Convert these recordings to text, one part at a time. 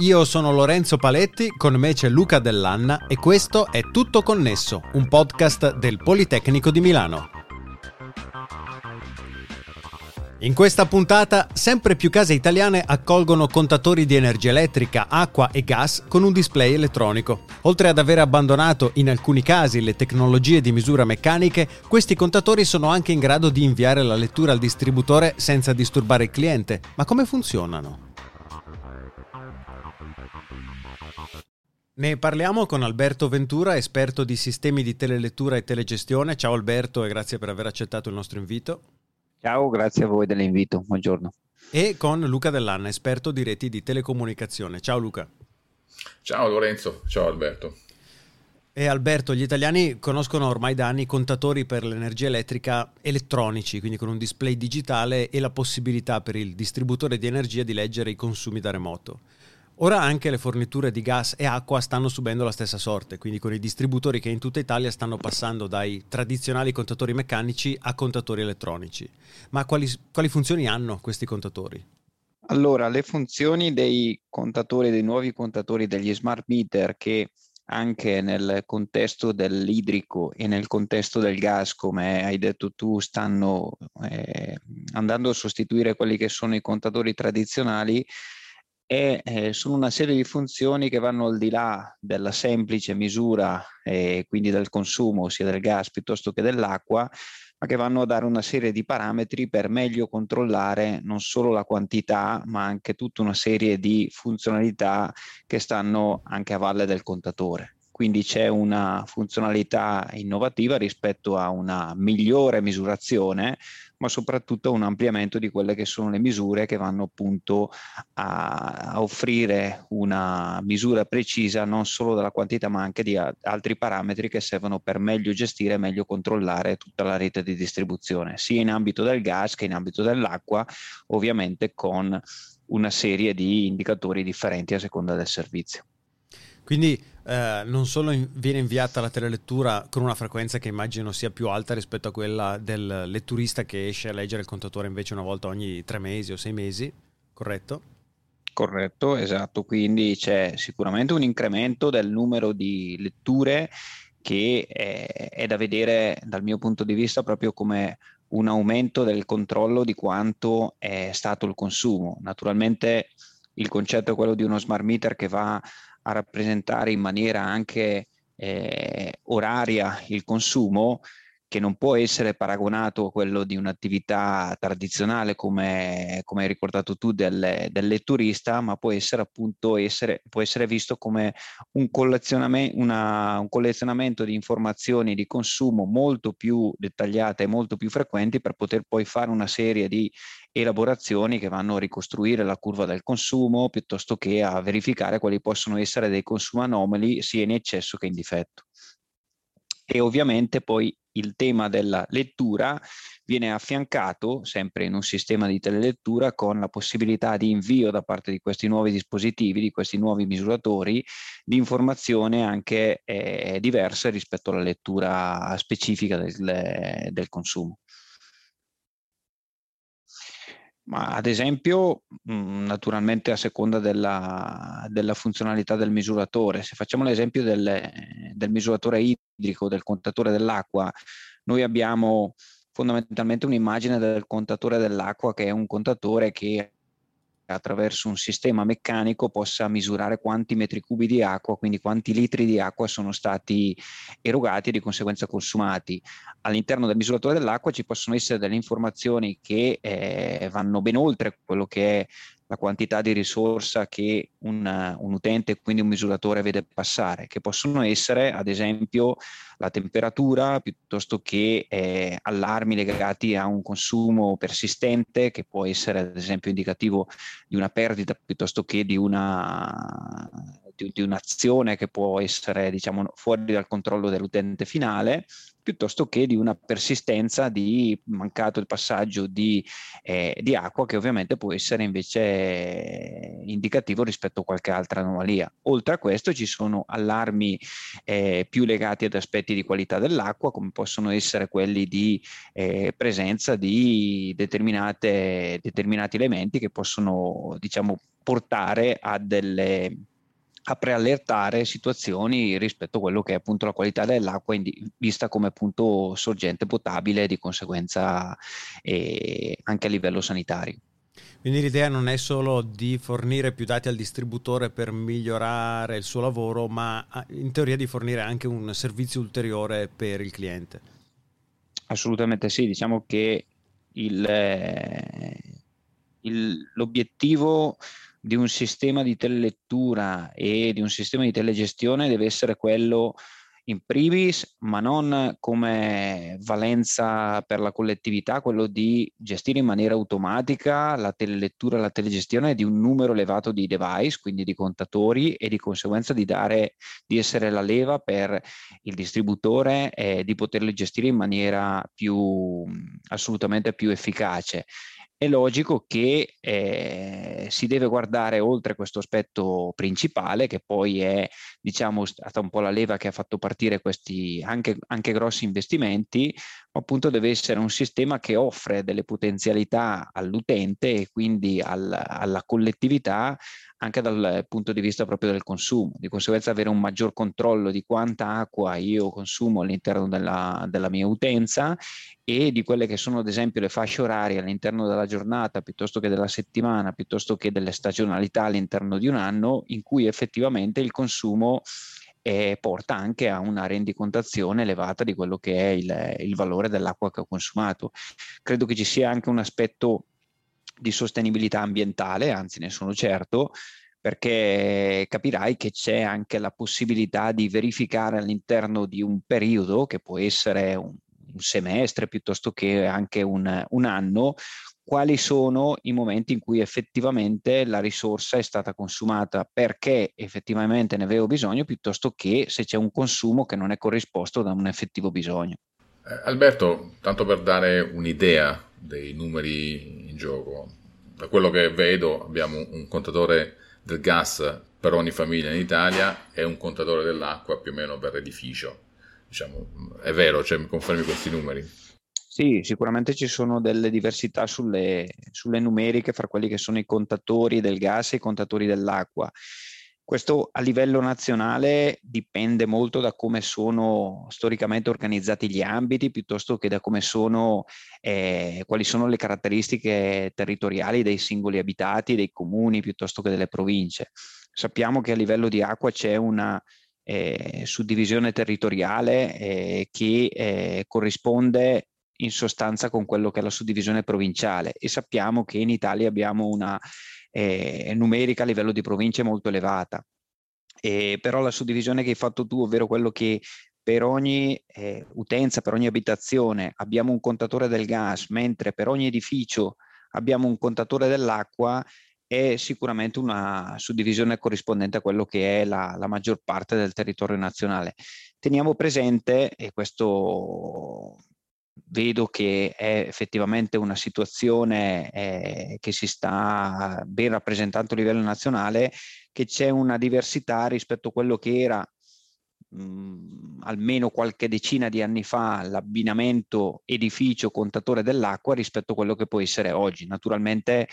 Io sono Lorenzo Paletti, con me c'è Luca Dell'Anna e questo è Tutto Connesso, un podcast del Politecnico di Milano. In questa puntata sempre più case italiane accolgono contatori di energia elettrica, acqua e gas con un display elettronico. Oltre ad aver abbandonato in alcuni casi le tecnologie di misura meccaniche, questi contatori sono anche in grado di inviare la lettura al distributore senza disturbare il cliente. Ma come funzionano? Ne parliamo con Alberto Ventura, esperto di sistemi di telelettura e telegestione. Ciao Alberto e grazie per aver accettato il nostro invito. Ciao, grazie a voi dell'invito, buongiorno. E con Luca Dell'Anna, esperto di reti di telecomunicazione. Ciao Luca. Ciao Lorenzo, ciao Alberto. E Alberto, gli italiani conoscono ormai da anni contatori per l'energia elettrica elettronici, quindi con un display digitale e la possibilità per il distributore di energia di leggere i consumi da remoto. Ora anche le forniture di gas e acqua stanno subendo la stessa sorte, quindi con i distributori che in tutta Italia stanno passando dai tradizionali contatori meccanici a contatori elettronici. Ma quali, quali funzioni hanno questi contatori? Allora, le funzioni dei contatori, dei nuovi contatori degli smart meter che anche nel contesto dell'idrico e nel contesto del gas, come hai detto tu, stanno eh, andando a sostituire quelli che sono i contatori tradizionali, e eh, sono una serie di funzioni che vanno al di là della semplice misura, eh, quindi del consumo sia del gas piuttosto che dell'acqua, ma che vanno a dare una serie di parametri per meglio controllare non solo la quantità, ma anche tutta una serie di funzionalità che stanno anche a valle del contatore. Quindi c'è una funzionalità innovativa rispetto a una migliore misurazione, ma soprattutto un ampliamento di quelle che sono le misure che vanno appunto a, a offrire una misura precisa non solo della quantità, ma anche di a, altri parametri che servono per meglio gestire e meglio controllare tutta la rete di distribuzione, sia in ambito del gas che in ambito dell'acqua, ovviamente con una serie di indicatori differenti a seconda del servizio. Quindi eh, non solo in, viene inviata la telelettura con una frequenza che immagino sia più alta rispetto a quella del letturista che esce a leggere il contatore invece una volta ogni tre mesi o sei mesi, corretto? Corretto, esatto. Quindi c'è sicuramente un incremento del numero di letture che è, è da vedere dal mio punto di vista proprio come un aumento del controllo di quanto è stato il consumo. Naturalmente il concetto è quello di uno smart meter che va a rappresentare in maniera anche eh, oraria il consumo, che non può essere paragonato a quello di un'attività tradizionale come, come hai ricordato tu del, del letturista, ma può essere appunto essere, può essere visto come un collezionamento, una, un collezionamento di informazioni di consumo molto più dettagliate e molto più frequenti per poter poi fare una serie di elaborazioni che vanno a ricostruire la curva del consumo piuttosto che a verificare quali possono essere dei consumi anomali sia in eccesso che in difetto. E ovviamente poi il tema della lettura viene affiancato sempre in un sistema di telelettura con la possibilità di invio da parte di questi nuovi dispositivi, di questi nuovi misuratori, di informazione anche eh, diverse rispetto alla lettura specifica del, del consumo. Ma ad esempio, mhmm, naturalmente a seconda della, della, funzionalità del misuratore, se facciamo l'esempio del, del misuratore idrico, del contatore dell'acqua, noi abbiamo fondamentalmente un'immagine del contatore dell'acqua che è un contatore che attraverso un sistema meccanico possa misurare quanti metri cubi di acqua, quindi quanti litri di acqua sono stati erogati e di conseguenza consumati. All'interno del misuratore dell'acqua ci possono essere delle informazioni che eh, vanno ben oltre quello che è la quantità di risorsa che un, un, utente, quindi un misuratore, vede passare, che possono essere ad esempio la temperatura piuttosto che eh, allarmi legati a un consumo persistente che può essere ad esempio indicativo di una perdita piuttosto che di una di, di, un'azione che può essere diciamo, fuori dal controllo dell'utente finale, piuttosto che di una persistenza di mancato il passaggio di, eh, di, acqua che ovviamente può essere invece indicativo rispetto a qualche altra anomalia. Oltre a questo ci sono allarmi eh, più legati ad aspetti di qualità dell'acqua, come possono essere quelli di eh, presenza di determinati elementi che possono diciamo, portare a delle a preallertare situazioni rispetto a quello che è appunto la qualità dell'acqua vista come appunto sorgente potabile di conseguenza eh, anche a livello sanitario. Quindi l'idea non è solo di fornire più dati al distributore per migliorare il suo lavoro, ma in teoria di fornire anche un servizio ulteriore per il cliente. Assolutamente sì, diciamo che il, eh, il, l'obiettivo di un sistema di telelettura e di un sistema di telegestione deve essere quello in primis, ma non come valenza per la collettività, quello di gestire in maniera automatica la telelettura e la telegestione di un numero elevato di device, quindi di contatori, e di conseguenza di, dare, di essere la leva per il distributore e di poterli gestire in maniera più assolutamente più efficace è logico che eh, si deve guardare oltre questo aspetto principale, che poi è diciamo, stata un po' la leva che ha fatto partire questi anche, anche grossi investimenti, appunto deve essere un sistema che offre delle potenzialità all'utente e quindi al, alla collettività anche dal punto di vista proprio del consumo, di conseguenza avere un maggior controllo di quanta acqua io consumo all'interno della, della mia utenza e di quelle che sono ad esempio le fasce orarie all'interno della giornata piuttosto che della settimana, piuttosto che delle stagionalità all'interno di un anno in cui effettivamente il consumo eh, porta anche a una rendicontazione elevata di quello che è il, il valore dell'acqua che ho consumato. Credo che ci sia anche un aspetto di sostenibilità ambientale, anzi ne sono certo, perché capirai che c'è anche la possibilità di verificare all'interno di un periodo, che può essere un, un semestre piuttosto che anche un, un anno, quali sono i momenti in cui effettivamente la risorsa è stata consumata, perché effettivamente ne avevo bisogno, piuttosto che se c'è un consumo che non è corrisposto da un effettivo bisogno. Eh, Alberto, tanto per dare un'idea dei numeri in gioco, da quello che vedo abbiamo un contatore del gas per ogni famiglia in Italia e un contatore dell'acqua più o meno per edificio. Diciamo, è vero, cioè, mi confermi questi numeri? Sì, sicuramente ci sono delle diversità sulle, sulle numeriche fra quelli che sono i contatori del gas e i contatori dell'acqua. Questo a livello nazionale dipende molto da come sono storicamente organizzati gli ambiti, piuttosto che da come sono, eh, quali sono le caratteristiche territoriali dei singoli abitati, dei comuni, piuttosto che delle province. Sappiamo che a livello di acqua c'è una eh, suddivisione territoriale eh, che eh, corrisponde in sostanza con quello che è la suddivisione provinciale e sappiamo che in Italia abbiamo una eh, numerica a livello di province molto elevata. E però la suddivisione che hai fatto tu, ovvero quello che per ogni eh, utenza, per ogni abitazione abbiamo un contatore del gas, mentre per ogni edificio abbiamo un contatore dell'acqua, è sicuramente una suddivisione corrispondente a quello che è la, la maggior parte del territorio nazionale. Teniamo presente, e questo vedo che è effettivamente una situazione eh, che si sta ben rappresentando a livello nazionale, che c'è una diversità rispetto a quello che era mh, almeno qualche decina di anni fa l'abbinamento edificio contatore dell'acqua rispetto a quello che può essere oggi. Naturalmente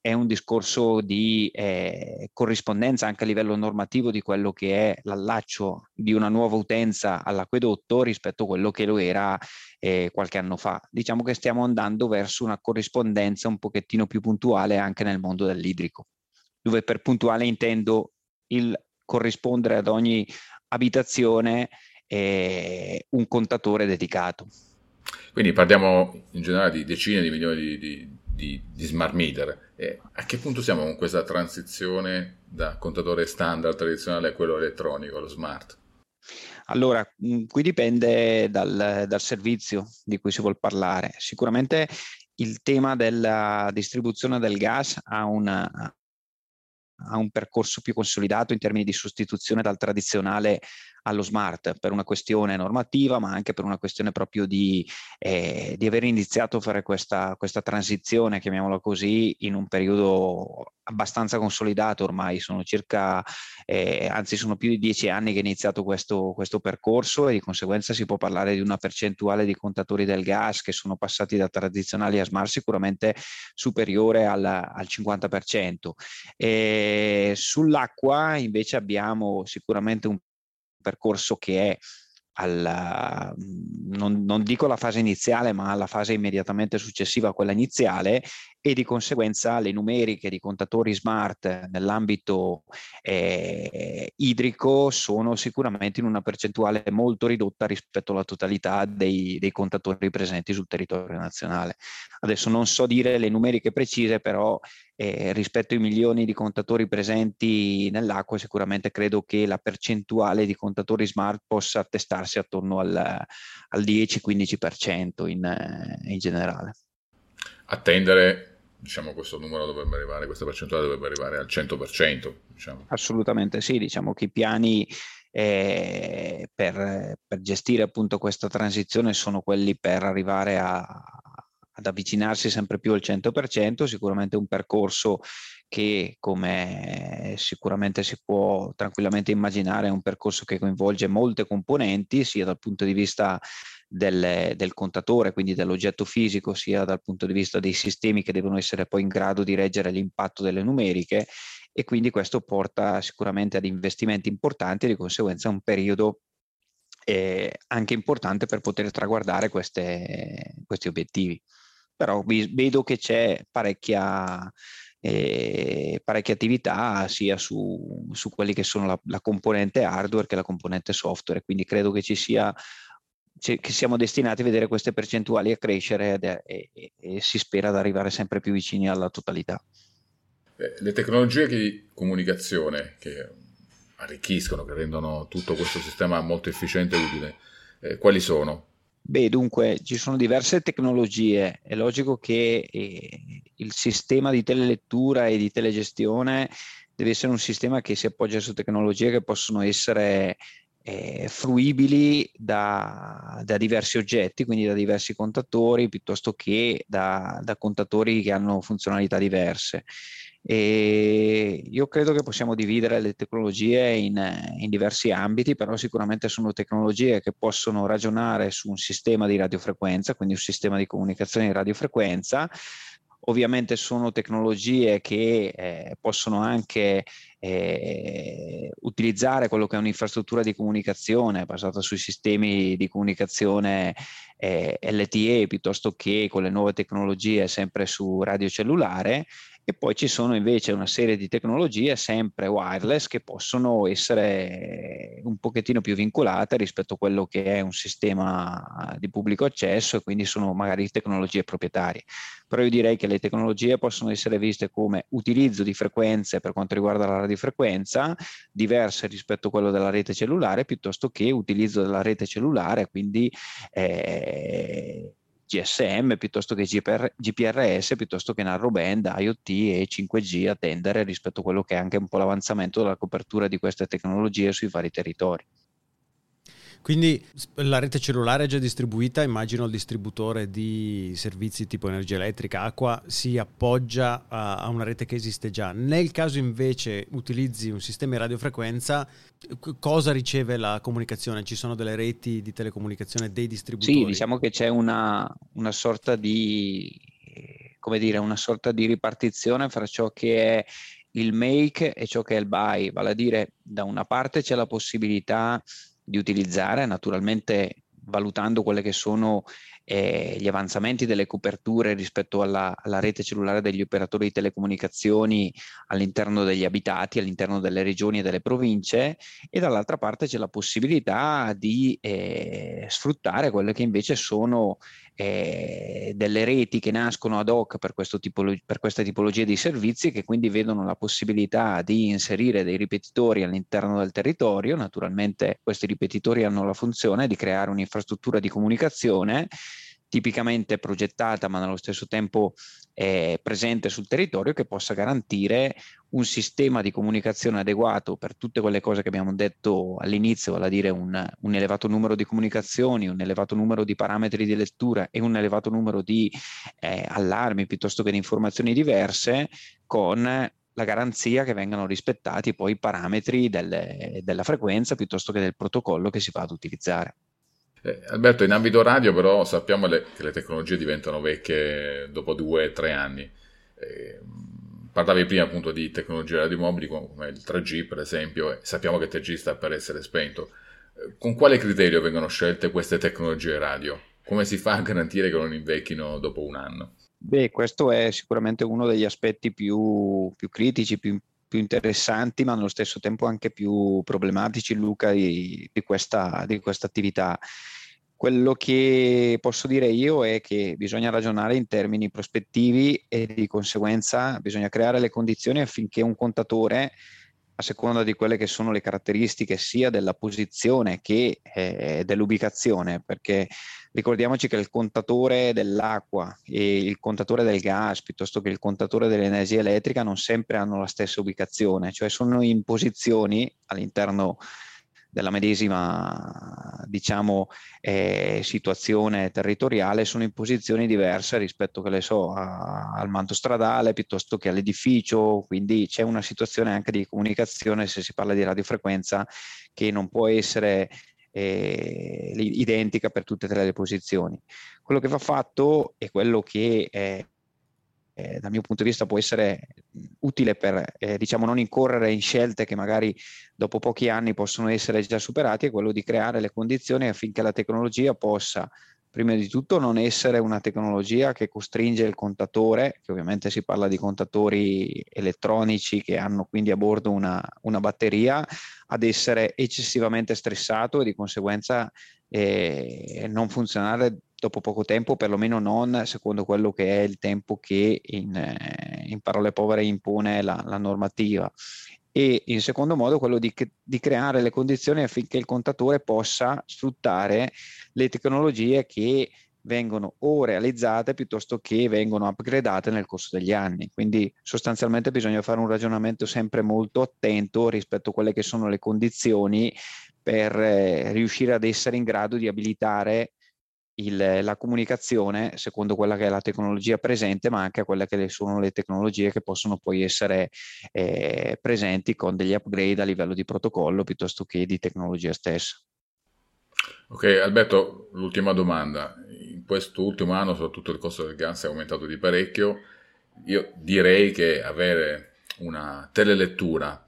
è un discorso di eh, corrispondenza anche a livello normativo di quello che è l'allaccio di una nuova utenza all'acquedotto rispetto a quello che lo era eh, qualche anno fa. Diciamo che stiamo andando verso una corrispondenza un pochettino più puntuale anche nel mondo dell'idrico, dove per puntuale intendo il corrispondere ad ogni abitazione e un contatore dedicato. Quindi parliamo in generale di decine di milioni di, di, di, di smart meter. E a che punto siamo con questa transizione da contatore standard tradizionale a quello elettronico, lo smart? Allora, mm, qui dipende dal, dal servizio di cui si vuole parlare. Sicuramente il tema della distribuzione del gas ha una, a un percorso più consolidato in termini di sostituzione dal tradizionale allo smart per una questione normativa, ma anche per una questione proprio di, eh, di aver iniziato a fare questa, questa transizione, chiamiamola così, in un periodo abbastanza consolidato ormai, sono circa, eh, anzi sono più di dieci anni che è iniziato questo, questo, percorso e di conseguenza si può parlare di una percentuale di contatori del gas che sono passati da tradizionali a smart sicuramente superiore al, al 50%. E sull'acqua invece abbiamo sicuramente un percorso che è alla, non, non, dico la fase iniziale, ma alla fase immediatamente successiva a quella iniziale e di conseguenza le numeriche di contatori smart nell'ambito eh, idrico sono sicuramente in una percentuale molto ridotta rispetto alla totalità dei, dei contatori presenti sul territorio nazionale. Adesso non so dire le numeriche precise, però eh, rispetto ai milioni di contatori presenti nell'acqua, sicuramente credo che la percentuale di contatori smart possa attestarsi attorno al, al 10-15% in, eh, in generale. Attendere diciamo questo numero dovrebbe arrivare, questa percentuale dovrebbe arrivare al 100%. Diciamo. Assolutamente sì, diciamo che i piani eh, per, per, gestire appunto questa transizione sono quelli per arrivare a, ad avvicinarsi sempre più al 100%, sicuramente un percorso che come sicuramente si può tranquillamente immaginare è un percorso che coinvolge molte componenti sia dal punto di vista del, del, contatore, quindi dell'oggetto fisico, sia dal punto di vista dei sistemi che devono essere poi in grado di reggere l'impatto delle numeriche e quindi questo porta sicuramente ad investimenti importanti e di conseguenza un periodo eh, anche importante per poter traguardare queste, questi obiettivi però vedo che c'è parecchia, eh, parecchia attività sia su, su quelli che sono la, la, componente hardware che la componente software, quindi credo che ci sia che siamo destinati a vedere queste percentuali a crescere e, e, e si spera ad arrivare sempre più vicini alla totalità. Eh, le tecnologie di comunicazione che arricchiscono, che rendono tutto questo sistema molto efficiente e utile, eh, quali sono? Beh, dunque, ci sono diverse tecnologie. È logico che eh, il sistema di telelettura e di telegestione deve essere un sistema che si appoggia su tecnologie che possono essere eh, fruibili da, da, diversi oggetti, quindi da diversi contatori, piuttosto che da, da contatori che hanno funzionalità diverse. E io credo che possiamo dividere le tecnologie in, in, diversi ambiti, però sicuramente sono tecnologie che possono ragionare su un sistema di radiofrequenza, quindi un sistema di comunicazione di radiofrequenza. Ovviamente sono tecnologie che eh, possono anche eh, utilizzare quello che è un'infrastruttura di comunicazione basata sui sistemi di comunicazione eh, LTE piuttosto che con le nuove tecnologie sempre su radio cellulare e poi ci sono invece una serie di tecnologie sempre wireless che possono essere un pochettino più vincolate rispetto a quello che è un sistema di pubblico accesso e quindi sono magari tecnologie proprietarie. Però io direi che le tecnologie possono essere viste come utilizzo di frequenze per quanto riguarda la radiofrequenza diverse rispetto a quello della rete cellulare piuttosto che utilizzo della rete cellulare, quindi eh, GSM piuttosto che GPR, GPRS, piuttosto che narrowband, IoT e 5G a tendere rispetto a quello che è anche un po' l'avanzamento della copertura di queste tecnologie sui vari territori. Quindi la rete cellulare è già distribuita, immagino il distributore di servizi tipo energia elettrica, acqua, si appoggia a, a una rete che esiste già. Nel caso invece utilizzi un sistema di radiofrequenza, cosa riceve la comunicazione? Ci sono delle reti di telecomunicazione dei distributori? Sì, diciamo che c'è una, una sorta di come dire, una sorta di ripartizione fra ciò che è il make e ciò che è il buy, vale a dire da una parte c'è la possibilità di utilizzare, naturalmente valutando quelle che sono eh, gli avanzamenti delle coperture rispetto alla, alla, rete cellulare degli operatori di telecomunicazioni all'interno degli abitati, all'interno delle regioni e delle province e dall'altra parte c'è la possibilità di eh, sfruttare quelle che invece sono eh, delle reti che nascono ad hoc per, tipolo- per questa tipologia di servizi che quindi vedono la possibilità di inserire dei ripetitori all'interno del territorio. Naturalmente questi ripetitori hanno la funzione di creare un'infrastruttura di comunicazione tipicamente progettata ma nello stesso tempo eh, presente sul territorio che possa garantire un sistema di comunicazione adeguato per tutte quelle cose che abbiamo detto all'inizio, vale a dire un, un elevato numero di comunicazioni, un elevato numero di parametri di lettura e un elevato numero di eh, allarmi piuttosto che di informazioni diverse con la garanzia che vengano rispettati poi i parametri delle, della frequenza piuttosto che del protocollo che si va ad utilizzare. Eh, Alberto, in ambito radio però sappiamo le, che le tecnologie diventano vecchie dopo due o tre anni. Eh, parlavi prima appunto di tecnologie radiomobili come il 3G per esempio, e sappiamo che il 3G sta per essere spento. Eh, con quale criterio vengono scelte queste tecnologie radio? Come si fa a garantire che non invecchino dopo un anno? Beh, questo è sicuramente uno degli aspetti più, più critici, più, più interessanti, ma nello stesso tempo anche più problematici, Luca, di, di, questa, di questa attività. Quello che posso dire io è che bisogna ragionare in termini prospettivi e di conseguenza bisogna creare le condizioni affinché un contatore, a seconda di quelle che sono le caratteristiche sia della posizione che eh, dell'ubicazione, perché Ricordiamoci che il contatore dell'acqua e il contatore del gas, piuttosto che il contatore dell'energia elettrica, non sempre hanno la stessa ubicazione, cioè sono in posizioni all'interno della medesima diciamo, eh, situazione territoriale sono in posizioni diverse rispetto so, a, al manto stradale piuttosto che all'edificio, quindi c'è una situazione anche di comunicazione se si parla di radiofrequenza che non può essere eh, identica per tutte e tre le posizioni. Quello che va fatto è quello che eh, eh, dal mio punto di vista può essere utile per eh, diciamo non incorrere in scelte che magari dopo pochi anni possono essere già superate, è quello di creare le condizioni affinché la tecnologia possa prima di tutto non essere una tecnologia che costringe il contatore, che ovviamente si parla di contatori elettronici che hanno quindi a bordo una, una batteria, ad essere eccessivamente stressato e di conseguenza eh, non funzionare dopo poco tempo, perlomeno non secondo quello che è il tempo che in, eh, in parole povere impone la, la normativa e in secondo modo quello di, di, creare le condizioni affinché il contatore possa sfruttare le tecnologie che vengono o realizzate piuttosto che vengono upgradate nel corso degli anni. Quindi sostanzialmente bisogna fare un ragionamento sempre molto attento rispetto a quelle che sono le condizioni per eh, riuscire ad essere in grado di abilitare il, la comunicazione secondo quella che è la tecnologia presente, ma anche a quelle che sono le tecnologie che possono poi essere eh, presenti con degli upgrade a livello di protocollo piuttosto che di tecnologia stessa. Ok, Alberto, l'ultima domanda. In questo ultimo anno, soprattutto il costo del gas è aumentato di parecchio. Io direi che avere una telelettura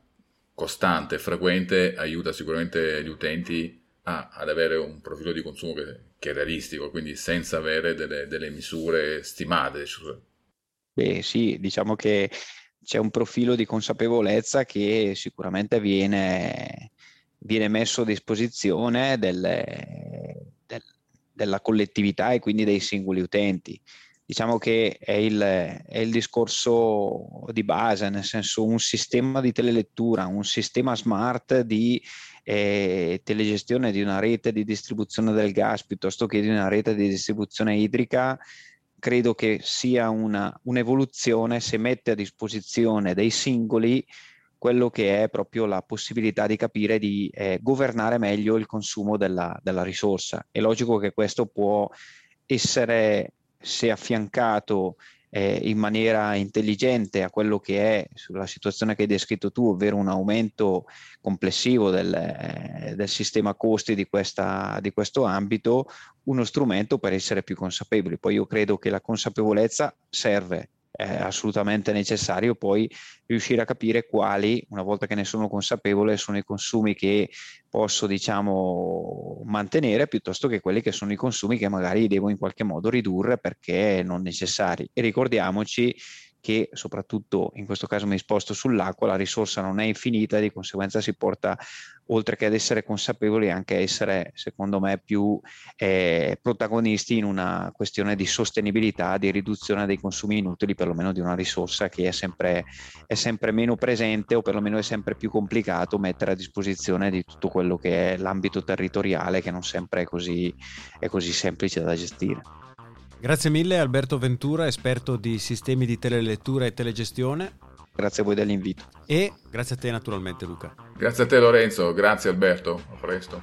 costante e frequente aiuta sicuramente gli utenti a, ad avere un profilo di consumo che, che è realistico, quindi senza avere delle, delle misure stimate. Beh, sì, diciamo che c'è un profilo di consapevolezza che sicuramente viene, viene messo a disposizione delle, del, della collettività e quindi dei singoli utenti. Diciamo che è il, è il discorso di base, nel senso un sistema di telelettura, un sistema smart di eh, telegestione di una rete di distribuzione del gas piuttosto che di una rete di distribuzione idrica, credo che sia una, un'evoluzione se mette a disposizione dei singoli quello che è proprio la possibilità di capire di eh, governare meglio il consumo della, della risorsa. È logico che questo può essere, se affiancato eh, in maniera intelligente a quello che è sulla situazione che hai descritto tu, ovvero un aumento complessivo del, eh, del sistema costi di, questa, di questo ambito, uno strumento per essere più consapevoli. Poi io credo che la consapevolezza serve è assolutamente necessario poi riuscire a capire quali, una volta che ne sono consapevole, sono i consumi che posso, diciamo, mantenere piuttosto che quelli che sono i consumi che magari devo in qualche modo ridurre perché non necessari. E ricordiamoci che soprattutto in questo caso mi sposto sull'acqua, la risorsa non è infinita e di conseguenza si porta oltre che ad essere consapevoli anche a essere secondo me più eh, protagonisti in una questione di sostenibilità, di riduzione dei consumi inutili perlomeno di una risorsa che è sempre, è sempre meno presente o perlomeno è sempre più complicato mettere a disposizione di tutto quello che è l'ambito territoriale che non sempre è così, è così semplice da gestire. Grazie mille Alberto Ventura, esperto di sistemi di telelettura e telegestione. Grazie a voi dell'invito. E grazie a te naturalmente Luca. Grazie a te Lorenzo, grazie Alberto, a presto.